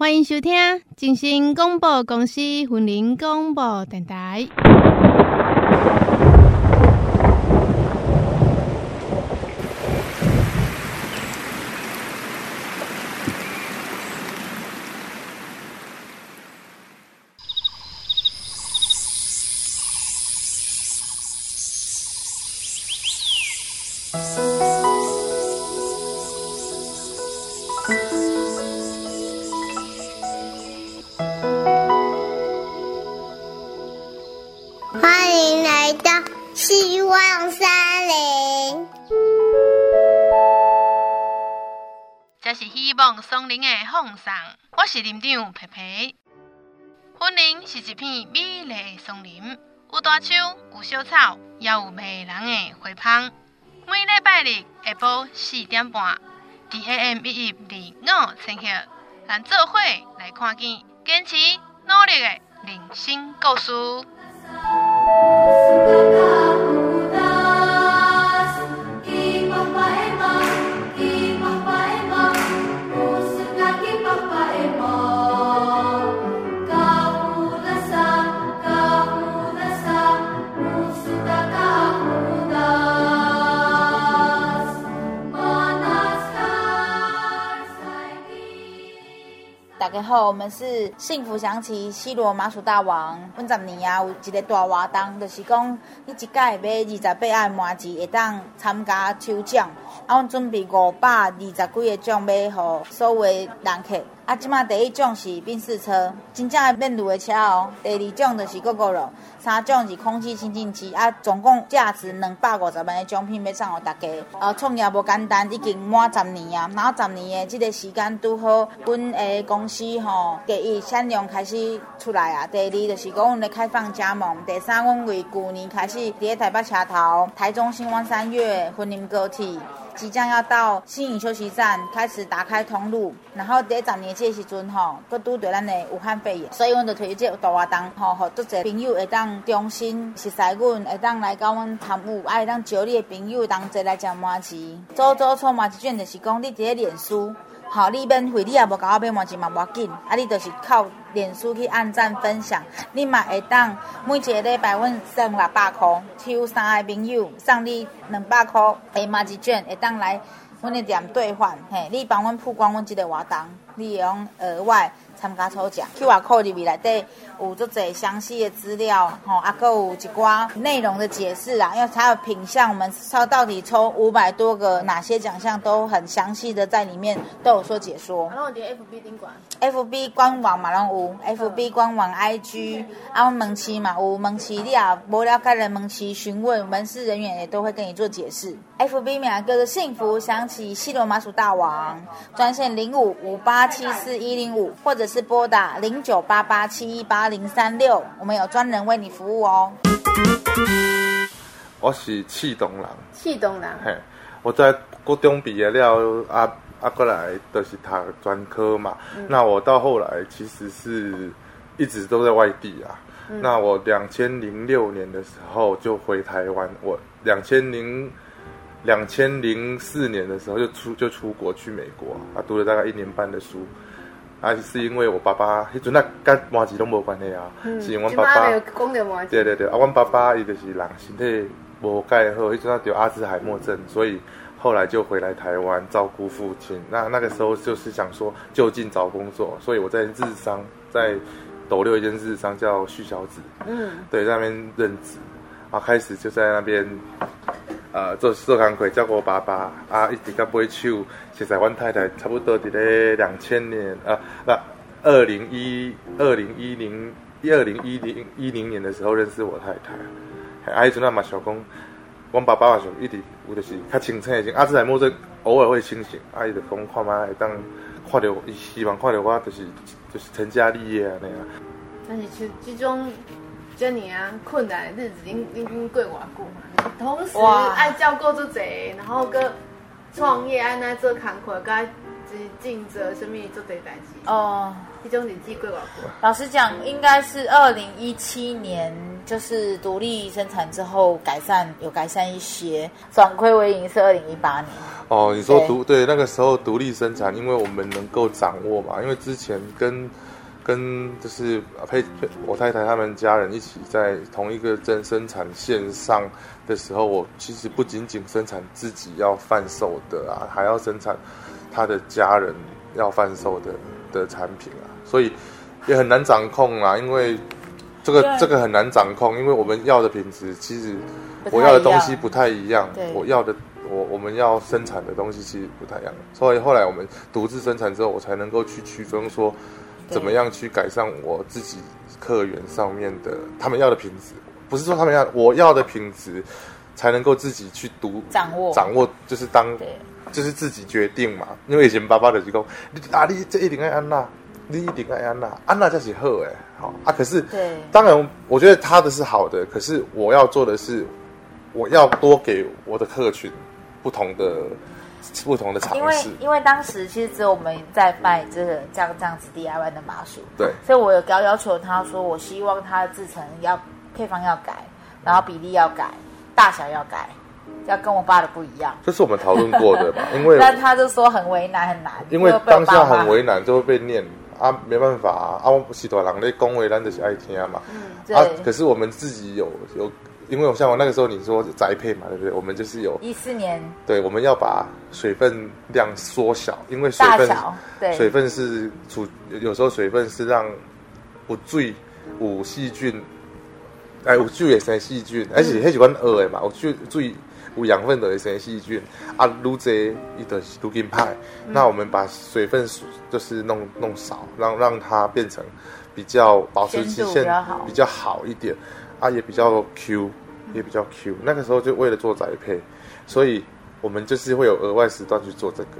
欢迎收听正声广播公司云林广播电台。林的风送，我是林长皮皮。云林是一片美丽的松林，有大树，有小草，也有迷人的花香。每礼拜日下晡四点半，DAM 一一二五千赫，咱做伙来看见坚持努力的人生故事。大家好，我们是幸福祥奇西罗麻薯大王。本十年啊，有一个大活动，就是讲你一届买二十八个麻糬，会当参加抽奖。啊，阮准备五百二十几个奖，买互所有的人客。啊，即马第一奖是宾士车，真正的面颅的车哦。第二奖就是 Gogoro，三奖是空气清净机。啊，总共价值两百五十万的奖品要送给大家。啊，创业无简单，已经满十年啊。然后十年的这个时间，拄好，阮的公司吼，第一产量开始出来啊。第二就是讲，阮的开放加盟。第三，阮为旧年开始伫台北车头、台中新湾三越、云林高铁。即将要到新营休息站开始打开通路，然后第十年这时阵吼，佫拄着咱的武汉肺炎，所以阮就推荐大活动吼，互足侪朋友会当中心熟悉阮，会当来甲阮参与，啊会当招你的朋友同齐来食麻糍。做做做麻糍卷就是讲你伫咧脸书。好，你免费，你也无甲我买麻糬嘛，无要紧。啊，你就是靠脸书去按赞分享，你嘛会当每一个礼拜阮送六百块，抽三个朋友送你两百块诶麻糬卷，会当来阮的店兑换。嘿，你帮阮曝光阮即个活动，你用额外。参加抽奖，QR code 里面内底有足侪详细的资料，吼，啊，还有一寡内容的解释啊，因为它有品项，我们抽到底抽五百多个，哪些奖项都很详细的在里面都有说解说。然后我觉得 FB 宾馆，FB 官网嘛拢有，FB 官网 IG，啊，门市嘛有门市，你啊无了解的门市询问门市人员也都会跟你做解释。FB 名叫做幸福想起西罗麻薯大王，专线零五五八七四一零五或者。是拨打零九八八七一八零三六，我们有专人为你服务哦。我是气东人，气东人，嘿，我在高中毕业了，啊啊过来都是读专科嘛。嗯、那我到后来其实是一直都在外地啊。嗯、那我两千零六年的时候就回台湾，我两千零两千零四年的时候就出就出国去美国啊，读了大概一年半的书。啊，是因为我爸爸迄阵啊，跟麻糬拢无关系啊，嗯、是因为我爸爸。对对对，啊，我爸爸伊就是人身体无盖好，迄阵啊得阿兹海默症，所以后来就回来台湾照顾父亲。那那个时候就是想说就近找工作，所以我在日商，在斗六一间日商叫旭小子，嗯，对，在那边任职，啊，开始就在那边。呃，做做工课，照顾爸爸啊，一直到尾手。其实阮太太差不多伫咧两千年啊，二零一二零一零一二零一零一零年的时候认识我太太。啊，迄阵啊嘛想讲，阮爸爸嘛想一直有就是较清醒一点，阿兹海默症偶尔会清醒，啊，伊就讲看嘛会当看到，希望看到我就是就是成家立业啊那样。但是其其中。这你啊，困难的日子，恁恁恁过偌久嘛？同时爱照顾做侪，然后搁创业，安那做工课，搁尽责生命做对代志。哦，这种日子过偌久？老实讲，应该是二零一七年，就是独立生产之后改善，有改善一些，转亏为盈是二零一八年。哦，你说独对，对那个时候独立生产，因为我们能够掌握嘛，因为之前跟。跟就是配配我太太他们家人一起在同一个真生产线上的时候，我其实不仅仅生产自己要贩售的啊，还要生产他的家人要贩售的的产品啊，所以也很难掌控啊。因为这个这个很难掌控，因为我们要的品质其实我要的东西不太一样，我要的我我们要生产的东西其实不太一样，所以后来我们独自生产之后，我才能够去区分说。怎么样去改善我自己客源上面的他们要的品质？不是说他们要我要的品质，才能够自己去读掌握掌握，就是当就是自己决定嘛。因为以前爸爸的就讲，你啊，你这一定爱安娜，你一定爱安娜，安娜就是好哎，好啊。可是对，当然我觉得他的是好的，可是我要做的是，我要多给我的客群不同的。不同的尝试，因为因为当时其实只有我们在卖这个这样这样子 DIY 的麻薯，对，所以我有要要求他说，我希望他的制成要配方要改，然后比例要改，大小要改，要跟我爸的不一样。这是我们讨论过的吧？因为但他就说很为难很难，因为当下很为难，就会被念啊，没办法啊，啊，我洗头人咧恭维，咱就是爱听嘛。嗯，对。啊，可是我们自己有有。因为我像我那个时候你说宅配嘛，对不对？我们就是有一四年，对，我们要把水分量缩小，因为水分对水分是储，有时候水分是让有水有细菌，哎，有水也生细菌，而且很喜欢饿的嘛，有水水有养分的也生细菌啊，撸这一的撸金派，那我们把水分就是弄弄少，让让它变成比较保持期限比较好一点。啊，也比较 Q，也比较 Q。那个时候就为了做宅配，所以我们就是会有额外时段去做这个。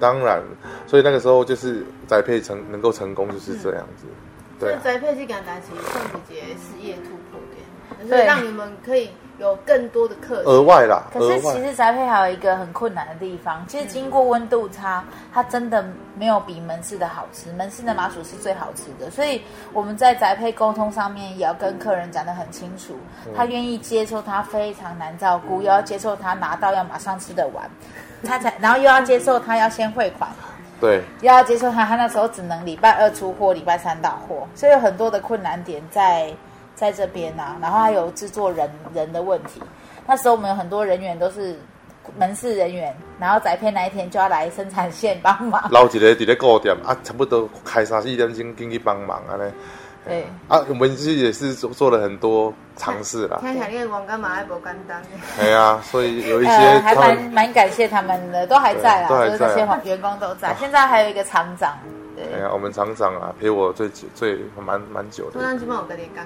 当然，所以那个时候就是宅配成能够成功就是这样子。嗯、对、啊，宅配是简单其实圣诞节事业突破点，就是让你们可以。有更多的客额外啦，可是其实宅配还有一个很困难的地方，其实经过温度差，它真的没有比门市的好吃。门市的麻薯是最好吃的，所以我们在宅配沟通上面也要跟客人讲得很清楚，他愿意接受他非常难照顾，又要接受他拿到要马上吃得完，他才然后又要接受他要先汇款，对，又要接受他他那时候只能礼拜二出货，礼拜三到货，所以有很多的困难点在。在这边呐、啊，然后还有制作人人的问题。那时候我们有很多人员都是门市人员，然后宅片那一天就要来生产线帮忙。捞一个在咧顾店啊，差不多开三四点钟进去帮忙啊咧。对啊，我们其实也是做做了很多尝试啦。听起来你的网干嘛还不简单？对啊，所以有一些、呃、还蛮蛮感谢他们的，都还在啊，就是这些员工都在。现在还有一个厂长。哎呀，我们厂长啊，陪我最久最蛮蛮久的。突然基本有个点钢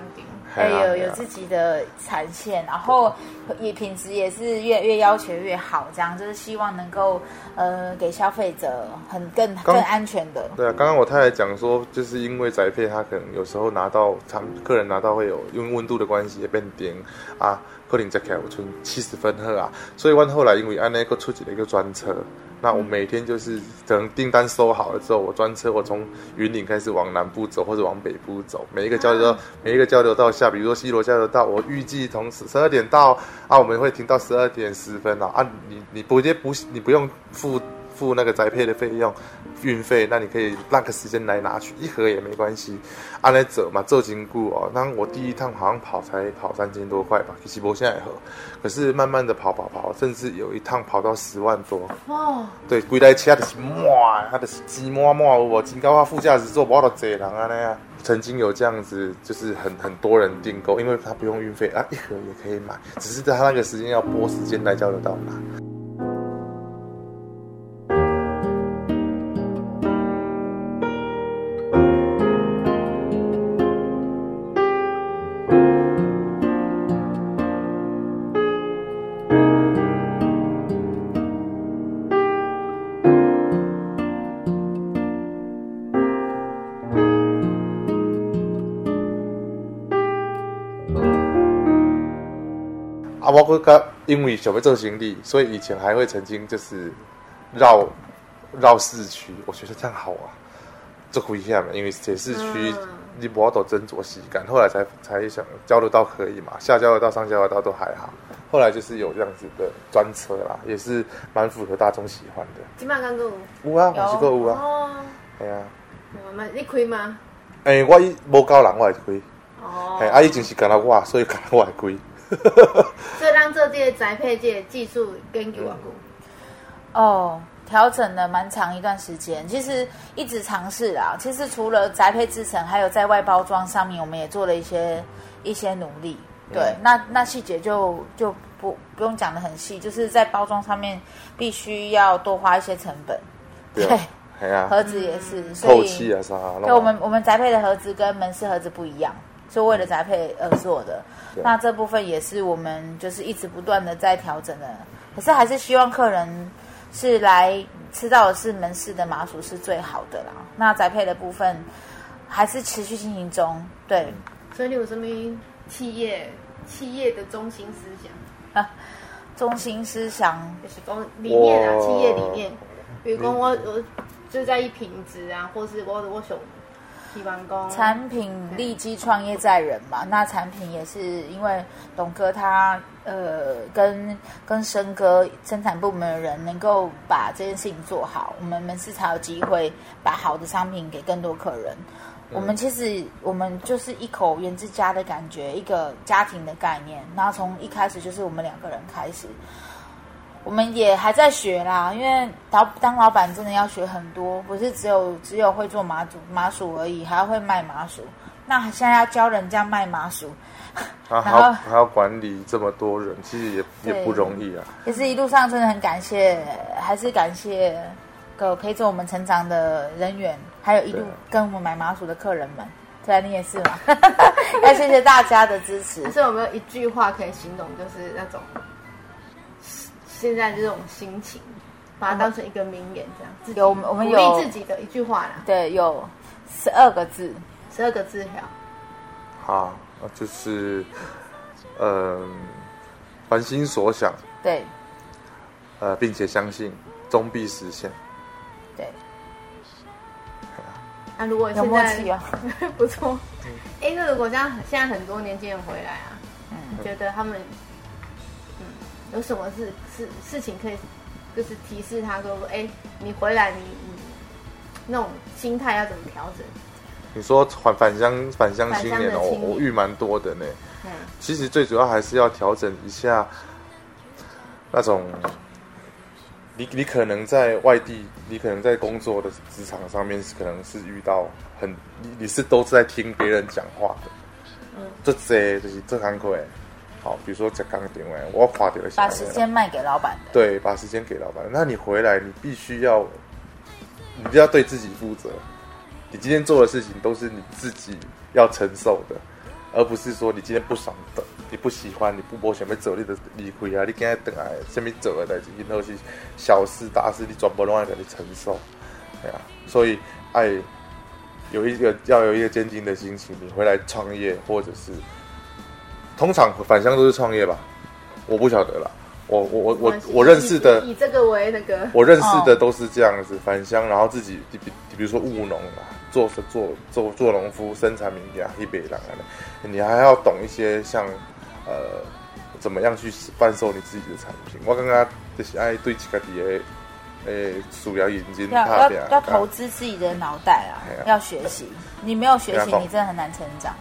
钉，还有有自己的产线，然后也品质也是越越要求越好，这样就是希望能够呃给消费者很更更安全的。对啊，刚刚我太太讲说，就是因为宅配，他可能有时候拿到他们客人拿到会有因为温度的关系也变点啊，可能在开我存七十分喝啊，所以我后来因为安那个出几了一个专车。那我每天就是等订单收好了之后，我专车我从云岭开始往南部走，或者往北部走，每一个交流道，每一个交流道下，比如说西罗交流道，我预计从十十二点到啊，我们会停到十二点十分啊，啊，你你不接不你不用付。付那个宅配的费用，运费，那你可以那个时间来拿取，一盒也没关系。按来走嘛，走经过哦。那我第一趟好像跑才跑三千多块吧，其实我现在喝，可是慢慢的跑跑跑，甚至有一趟跑到十万多。哦，对，归来车的是满，他的是挤满满，我金高话副驾驶座我都坐人啊那样。曾经有这样子，就是很很多人订购，因为他不用运费啊，一盒也可以买，只是在他那个时间要拨时间来交流到拿。因为想要做行李，所以以前还会曾经就是绕绕市区，我觉得这样好啊，这不一样，因为写市区你不要都斟酌细干，后来才才想交流道可以嘛，下交流道、上交流道都还好，后来就是有这样子的专车啦，也是蛮符合大众喜欢的。金马刚有有啊，我是个有啊，哦，系啊，你开吗？诶、欸，我伊无教人，我会开。哦，哎，阿姨就是干了我，所以干了我还贵。所以让这届宅配界技术跟给我哦，调整了蛮长一段时间，其实一直尝试啦。其实除了宅配制成，还有在外包装上面，我们也做了一些一些努力。对，嗯、那那细节就就不不用讲的很细，就是在包装上面必须要多花一些成本。对，对啊，盒子也是，嗯、透气啊啥。对，我们我们宅配的盒子跟门市盒子不一样。是为了宅配而做的，那这部分也是我们就是一直不断的在调整的。可是还是希望客人是来吃到的是门市的麻薯是最好的啦。那宅配的部分还是持续进行中。对，所以你有什么企业企业的中心思想啊？中心思想就是公理念啊，企业理念。比如讲我我就在意品质啊，或是我我想。产品立基创业在人嘛，那产品也是因为董哥他呃跟跟生哥生产部门的人能够把这件事情做好，我们门市才有机会把好的商品给更多客人。嗯、我们其实我们就是一口原之家的感觉，一个家庭的概念。然后从一开始就是我们两个人开始。我们也还在学啦，因为当当老板真的要学很多，不是只有只有会做麻薯麻薯而已，还要会卖麻薯。那现在要教人家卖麻薯，啊、然后还要管理这么多人，其实也也不容易啊。也是一路上真的很感谢，还是感谢个陪着我们成长的人员，还有一路跟我们买麻薯的客人们。对啊，你也是嘛？要谢谢大家的支持。所以有没有一句话可以形容，就是那种？现在这种心情，把它当成一个名言，这样有我们有鼓励自己的一句话啦。对，有十二个字，十二个字条。好，就是，嗯，凡心所想，对，呃，并且相信终必实现。对。那、啊、如果现在有默契啊，不错。哎、嗯，那如果这样现在很多年轻人回来啊，嗯，觉得他们。有什么事事事情可以，就是提示他说说，哎，你回来你，你你那种心态要怎么调整？你说返返乡返乡青年哦，我我遇蛮多的呢。嗯，其实最主要还是要调整一下那种，你你可能在外地，你可能在工作的职场上面是可能是遇到很，你你是都是在听别人讲话的。嗯，这些就是这堂课哎。好，比如说在刚点完，我要垮掉了。把时间卖给老板的。对，把时间给老板。那你回来，你必须要，你就要对自己负责。你今天做的事情都是你自己要承受的，而不是说你今天不爽的，你不喜欢，你不不想要走，你的离开啊，你今天等来，下面走的代志，然后是小事大事，你全部拢要给你承受。对啊，所以爱有一个要有一个坚定的心情，你回来创业或者是。通常返乡都是创业吧，我不晓得啦。我我我我我认识的以这个为那个，我认识的都是这样子返乡，然后自己比比如说务农啊，做做做做农夫，生产民家一北人啊，你还要懂一些像呃怎么样去贩售你自己的产品。我刚刚就是爱对自己的诶鼠标眼睛要要要投资自己的脑袋啊，要学习。你没有学习，你真的很难成长。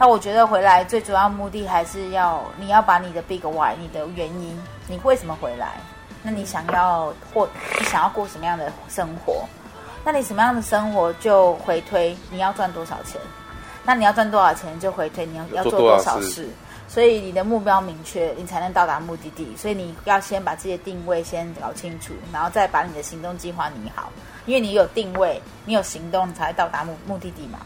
那我觉得回来最主要目的还是要你要把你的 big why，你的原因，你为什么回来？那你想要或你想要过什么样的生活？那你什么样的生活就回推你要赚多少钱？那你要赚多少钱就回推你要要做多少事？所以你的目标明确，你才能到达目的地。所以你要先把自己的定位先搞清楚，然后再把你的行动计划拟好。因为你有定位，你有行动，你才会到达目目的地嘛。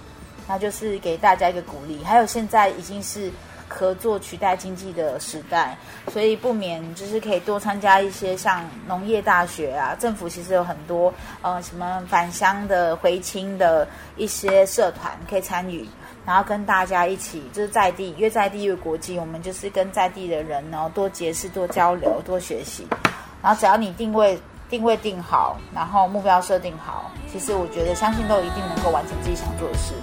那就是给大家一个鼓励，还有现在已经是合作取代经济的时代，所以不免就是可以多参加一些像农业大学啊，政府其实有很多呃什么返乡的回青的一些社团可以参与，然后跟大家一起就是在地越在地越国际，我们就是跟在地的人呢多结识、多交流、多学习，然后只要你定位定位定好，然后目标设定好，其实我觉得相信都一定能够完成自己想做的事。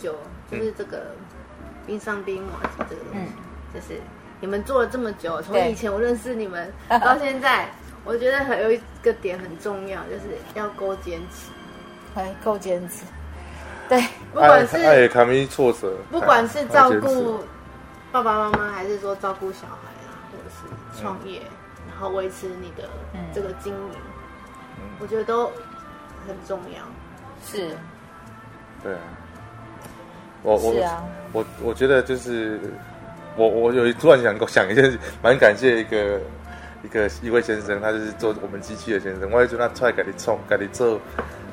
久就是这个冰上冰麻糬这个东西，嗯、就是你们做了这么久，从以前我认识你们 到现在，我觉得还有一个点很重要，就是要够坚持，哎，够坚持。对，不管是爱卡米挫折，不管是照顾爸爸妈妈，还是说照顾小孩啊，或者是创业，嗯、然后维持你的这个经营，嗯、我觉得都很重要。是，对啊。我我、啊、我我觉得就是我我有突然想想一件蛮感谢一个一个一位先生，他就是做我们机器的先生。我也就他出来给你冲，给你做，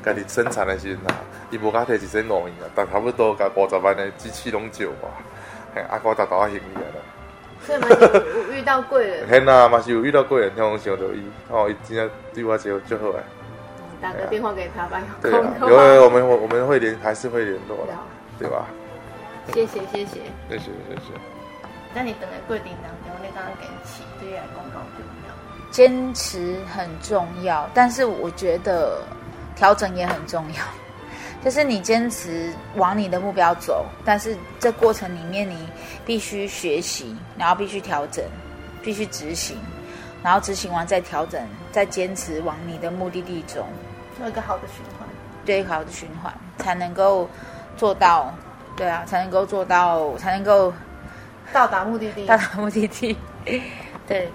给你生产的时候，伊无加摕一身劳役啊，但差不多加五十万的机器拢借我，嘿，阿哥达到阿行李了。所以嘛有遇到贵人。嘿呐，嘛是有遇到贵人，听我想到伊，哦，伊真正对我就就好哎。打个电话给他吧。对啊，有有我们我们会联还是会联络的，对吧？谢谢谢谢，谢谢谢谢。那你等在桂林当中，那刚刚跟起这些公告重要？坚持很重要，但是我觉得调整也很重要。就是你坚持往你的目标走，但是这过程里面你必须学习，然后必须调整，必须执行，然后执行完再调整，再坚持往你的目的地走，做一个好的循环，对，好的循环才能够做到对啊，才能够做到，才能够到达目的地。到达目的地，对。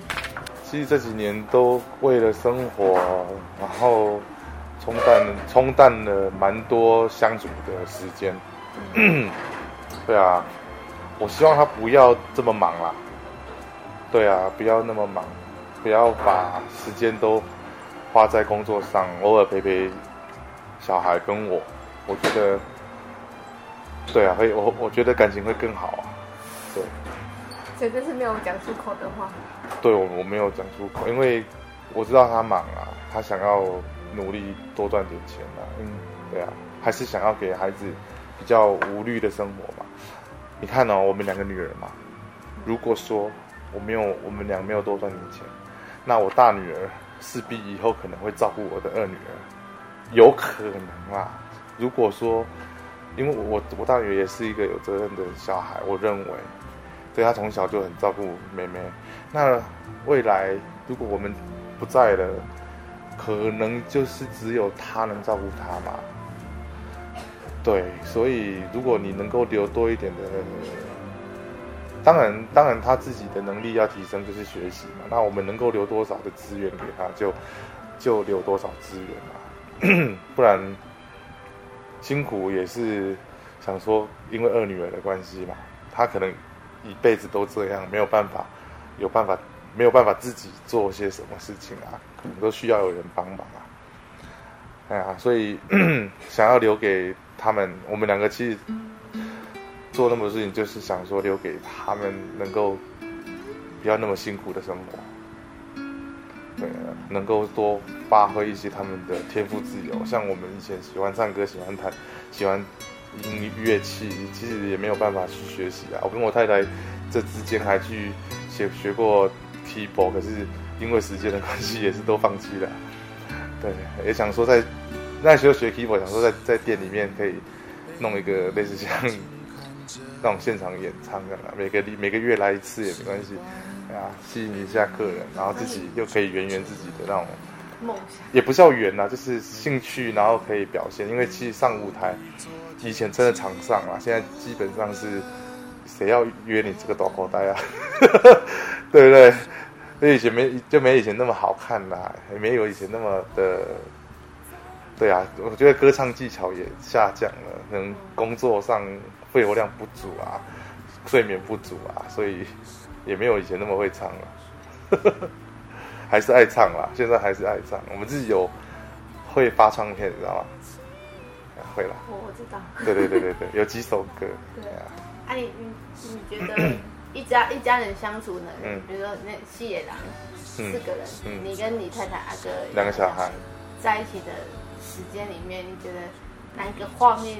其实这几年都为了生活，然后冲淡冲淡了蛮多相处的时间。嗯、对啊，我希望他不要这么忙啦。对啊，不要那么忙，不要把时间都花在工作上，偶尔陪陪小孩跟我，我觉得。对啊，会我我觉得感情会更好啊，对。这个是没有讲出口的话。对，我我没有讲出口，因为我知道他忙啊，他想要努力多赚点钱啊，嗯，对啊，还是想要给孩子比较无虑的生活吧。你看哦，我们两个女儿嘛，如果说我没有我们俩没有多赚点钱，那我大女儿势必以后可能会照顾我的二女儿，有可能啊。如果说。因为我我大女儿也是一个有责任的小孩，我认为，对她从小就很照顾妹妹。那未来如果我们不在了，可能就是只有她能照顾她嘛。对，所以如果你能够留多一点的，当然当然她自己的能力要提升就是学习嘛。那我们能够留多少的资源给她，就就留多少资源嘛，不然。辛苦也是想说，因为二女儿的关系嘛，她可能一辈子都这样，没有办法，有办法没有办法自己做些什么事情啊，可能都需要有人帮忙啊。哎呀，所以 想要留给他们，我们两个其实做那么多事情，就是想说留给他们能够不要那么辛苦的生活。能够多发挥一些他们的天赋自由。像我们以前喜欢唱歌，喜欢弹，喜欢音乐器，其实也没有办法去学习啊。我跟我太太这之间还去学学过 keyboard，可是因为时间的关系，也是都放弃了。对，也想说在那时候学 keyboard，想说在在店里面可以弄一个类似像那种现场演唱的，每个每个月来一次也没关系。啊，吸引一下客人，然后自己又可以圆圆自己的那种梦想，也不叫圆呐，就是兴趣，然后可以表现。因为其实上舞台，以前真的常上啊，现在基本上是谁要约你这个大口袋啊？对不对？所以以前没就没以前那么好看啦，也没有以前那么的，对啊，我觉得歌唱技巧也下降了，可能工作上肺活量不足啊，睡眠不足啊，所以。也没有以前那么会唱了，还是爱唱啦。现在还是爱唱。我们自己有会发唱片，你知道吗？会啦。我我知道。对对对对对，有几首歌。对啊。哎，你你你觉得 一家一家人相处呢？嗯。比如说那细野狼四个人，你跟你太太阿哥两个小孩在一起的时间里面，你觉得哪一个画面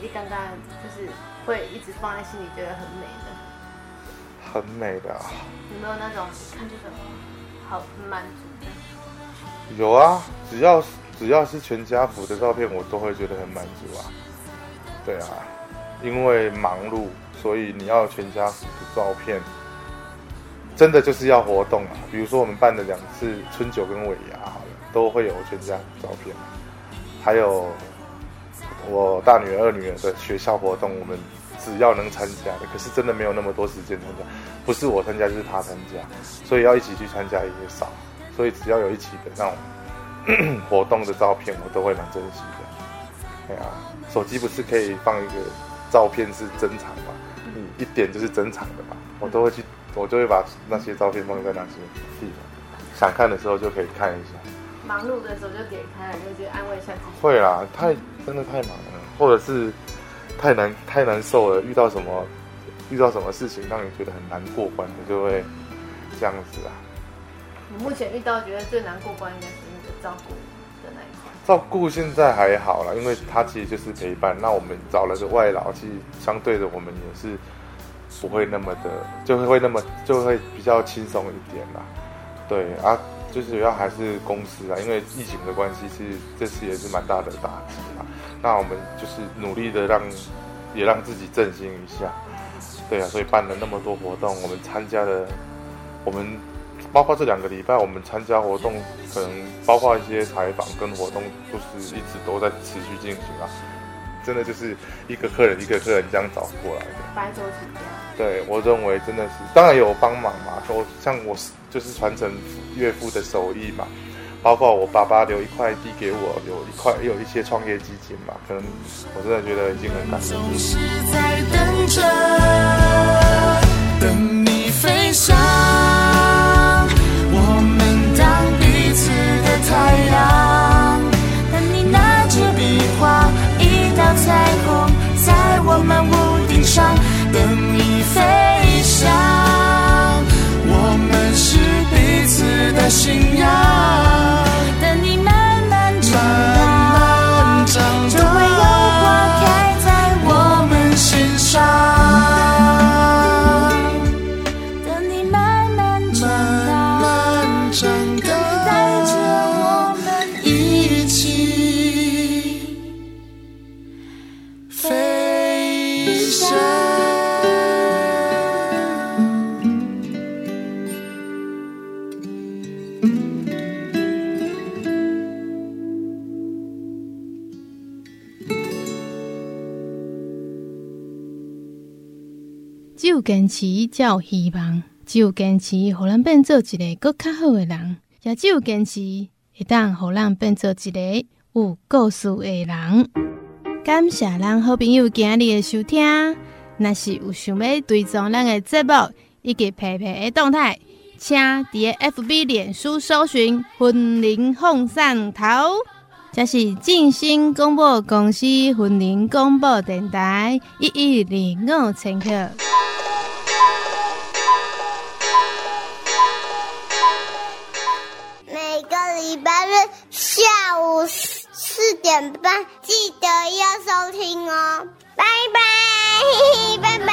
你刚刚就是会一直放在心里，觉得很美的？很美的，啊，有没有那种看这个好满足？有啊，只要只要是全家福的照片，我都会觉得很满足啊。对啊，因为忙碌，所以你要全家福的照片，真的就是要活动啊。比如说我们办了两次春酒跟尾牙，好了，都会有全家福照片。还有我大女儿、二女儿的学校活动，我们。只要能参加的，可是真的没有那么多时间参加，不是我参加就是他参加，所以要一起去参加也少，所以只要有一起的那种 活动的照片，我都会蛮珍惜的。哎呀，手机不是可以放一个照片是珍藏吗？你一点就是珍藏的嘛，我都会去，我就会把那些照片放在那些地方，想看的时候就可以看一下。忙碌的时候就点开了，就觉得安慰一下自己。会啦，太真的太忙了，或者是。太难太难受了，遇到什么遇到什么事情让你觉得很难过关，你就会这样子啊。你目前遇到觉得最难过关应该是那个照顾的那一块。照顾现在还好啦，因为他其实就是陪伴。那我们找了个外劳，其实相对的我们也是不会那么的，就会会那么就会比较轻松一点啦。对啊。就是主要还是公司啊，因为疫情的关系，是这次也是蛮大的打击嘛。那我们就是努力的让，也让自己振兴一下。对啊，所以办了那么多活动，我们参加了，我们包括这两个礼拜，我们参加活动，可能包括一些采访跟活动，就是一直都在持续进行啊。真的就是一个客人一个客人这样找过来的，白手起家。对，我认为真的是，当然有帮忙嘛。说像我就是传承岳父的手艺嘛，包括我爸爸留一块地给我，有一块也有一些创业基金嘛。可能我真的觉得已经很感动。总是在等着，等你飞翔，我们当彼此的太阳，等你拿着笔画，一道彩虹在我们屋顶上。等你飞翔，我们是彼此的信坚持才有希望，只有坚持，互咱变做一个更较好的人，也只有坚持，会当互咱变做一个有故事的人。感谢咱好朋友今日的收听，若是有想要追踪咱的节目以及佩佩的动态，请伫 FB 脸书搜寻“云林凤送头”，这是静心广播公司云林广播电台一一零五千克。下午四点半记得要收听哦，拜拜，嘿嘿，拜拜。